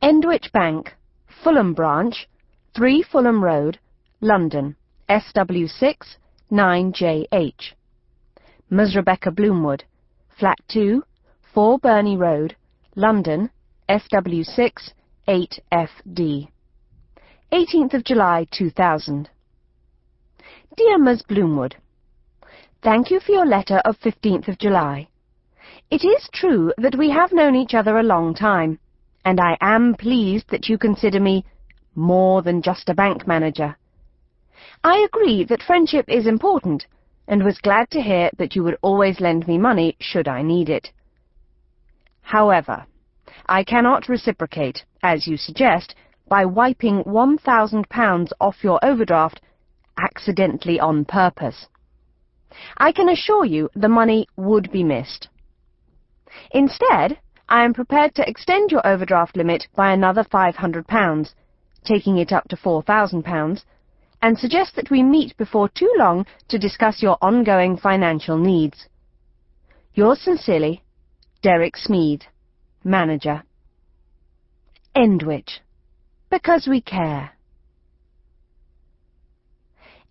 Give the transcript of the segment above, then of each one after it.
Endwich Bank, Fulham Branch, 3 Fulham Road, London, SW6 9JH. Ms. Rebecca Bloomwood, Flat 2, 4 Burney Road, London, SW6 8FD. 18th of July 2000. Dear Ms. Bloomwood, Thank you for your letter of 15th of July. It is true that we have known each other a long time, and I am pleased that you consider me more than just a bank manager. I agree that friendship is important, and was glad to hear that you would always lend me money should I need it. However, I cannot reciprocate, as you suggest, by wiping £1,000 off your overdraft accidentally on purpose. I can assure you the money would be missed. Instead, I am prepared to extend your overdraft limit by another £500, taking it up to £4,000, and suggest that we meet before too long to discuss your ongoing financial needs. Yours sincerely, Derek Smeeth, Manager. Endwich. Because we care.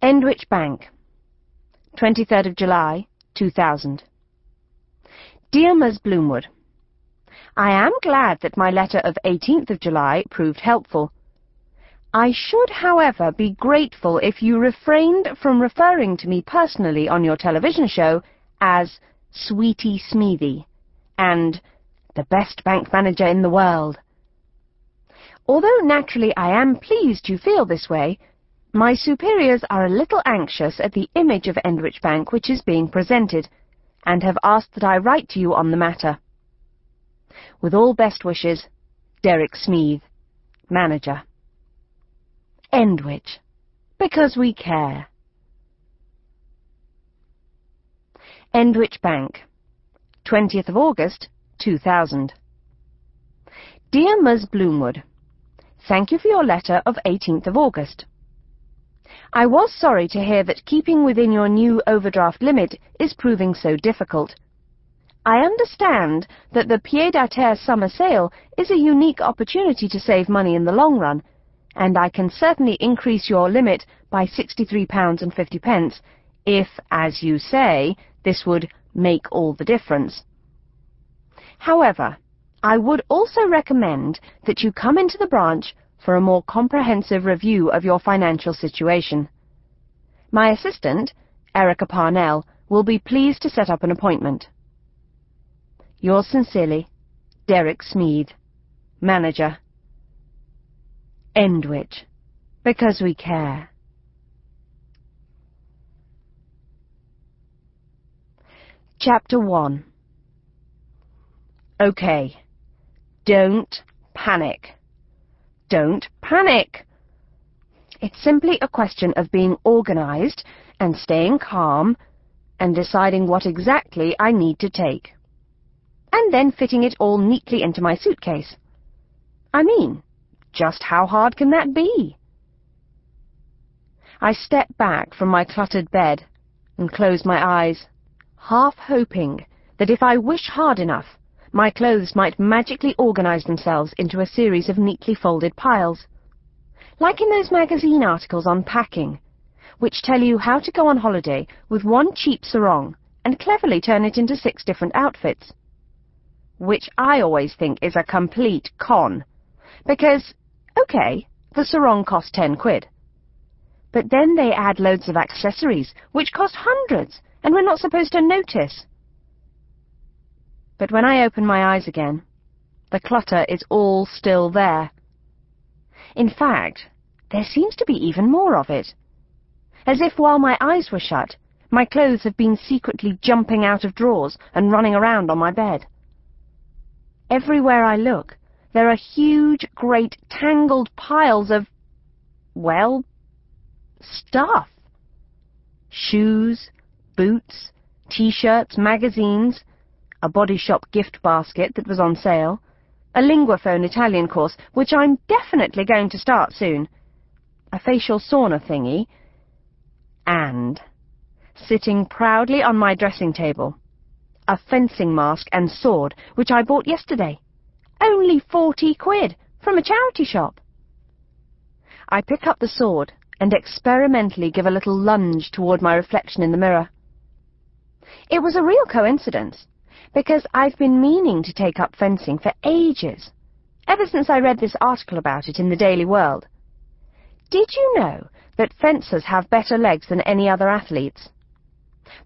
Endwich Bank, 23rd of July, 2000. Dear Ms. Bloomwood, I am glad that my letter of 18th of July proved helpful. I should, however, be grateful if you refrained from referring to me personally on your television show as Sweetie Smeethy and the best bank manager in the world. Although naturally I am pleased you feel this way, my superiors are a little anxious at the image of Endwich Bank which is being presented, and have asked that I write to you on the matter. With all best wishes, Derek Smeeth, Manager. Endwich. Because we care. Endwich Bank, 20th of August, 2000. Dear Ms. Bloomwood, Thank you for your letter of 18th of August. I was sorry to hear that keeping within your new overdraft limit is proving so difficult. I understand that the Pied-à-Terre summer sale is a unique opportunity to save money in the long run, and I can certainly increase your limit by £63.50 if, as you say, this would make all the difference. However, I would also recommend that you come into the branch for a more comprehensive review of your financial situation. My assistant, Erica Parnell, will be pleased to set up an appointment. Yours sincerely, Derek Smeeth, Manager. Endwich, because we care. Chapter 1 Okay, don't panic. Don't panic. It's simply a question of being organized and staying calm and deciding what exactly I need to take. And then fitting it all neatly into my suitcase. I mean, just how hard can that be? I step back from my cluttered bed and close my eyes, half hoping that if I wish hard enough, my clothes might magically organize themselves into a series of neatly folded piles. Like in those magazine articles on packing, which tell you how to go on holiday with one cheap sarong and cleverly turn it into six different outfits. Which I always think is a complete con. Because, okay, the sarong costs ten quid. But then they add loads of accessories, which cost hundreds, and we're not supposed to notice. But when I open my eyes again, the clutter is all still there. In fact, there seems to be even more of it. As if while my eyes were shut, my clothes have been secretly jumping out of drawers and running around on my bed. Everywhere I look, there are huge, great, tangled piles of, well, stuff. Shoes, boots, t-shirts, magazines, a Body Shop gift basket that was on sale, a Linguaphone Italian course, which I'm definitely going to start soon, a facial sauna thingy, and, sitting proudly on my dressing table, a fencing mask and sword which I bought yesterday. Only forty quid from a charity shop. I pick up the sword and experimentally give a little lunge toward my reflection in the mirror. It was a real coincidence, because I've been meaning to take up fencing for ages, ever since I read this article about it in the Daily World. Did you know that fencers have better legs than any other athletes?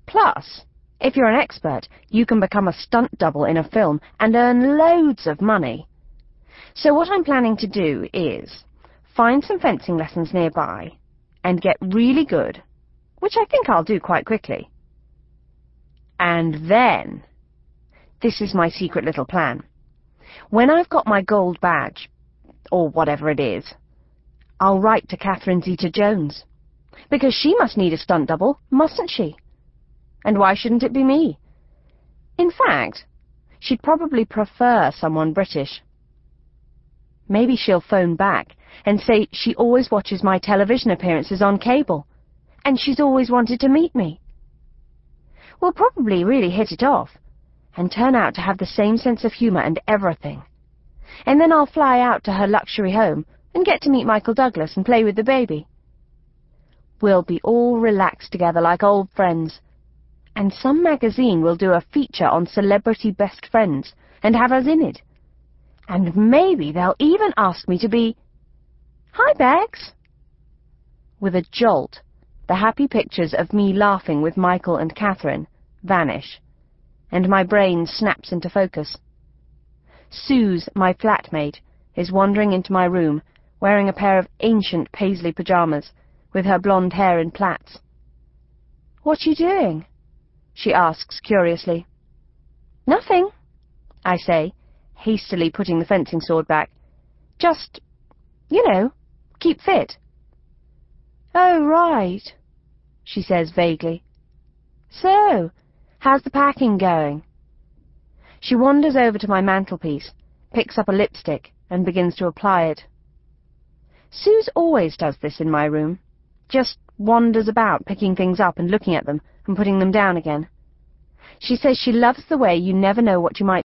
Plus, if you're an expert, you can become a stunt double in a film and earn loads of money. So what I'm planning to do is find some fencing lessons nearby and get really good, which I think I'll do quite quickly. And then, this is my secret little plan. When I've got my gold badge, or whatever it is, I'll write to Catherine Zeta-Jones. Because she must need a stunt double, mustn't she? And why shouldn't it be me? In fact, she'd probably prefer someone British. Maybe she'll phone back and say she always watches my television appearances on cable, and she's always wanted to meet me. We'll probably really hit it off, and turn out to have the same sense of humour and everything. And then I'll fly out to her luxury home and get to meet Michael Douglas and play with the baby. We'll be all relaxed together like old friends, and some magazine will do a feature on celebrity best friends and have us in it. And maybe they'll even ask me to be... Hi, Bex! With a jolt, the happy pictures of me laughing with Michael and Catherine vanish, and my brain snaps into focus. Suze, my flatmate, is wandering into my room, wearing a pair of ancient paisley pyjamas, with her blonde hair in plaits. What you doing? She asks curiously. Nothing, I say, hastily putting the fencing sword back. Just, you know, keep fit. Oh, right, she says vaguely. So, how's the packing going? She wanders over to my mantelpiece, picks up a lipstick, and begins to apply it. Suze always does this in my room, just wanders about picking things up and looking at them and putting them down again. She says she loves the way you never know what you might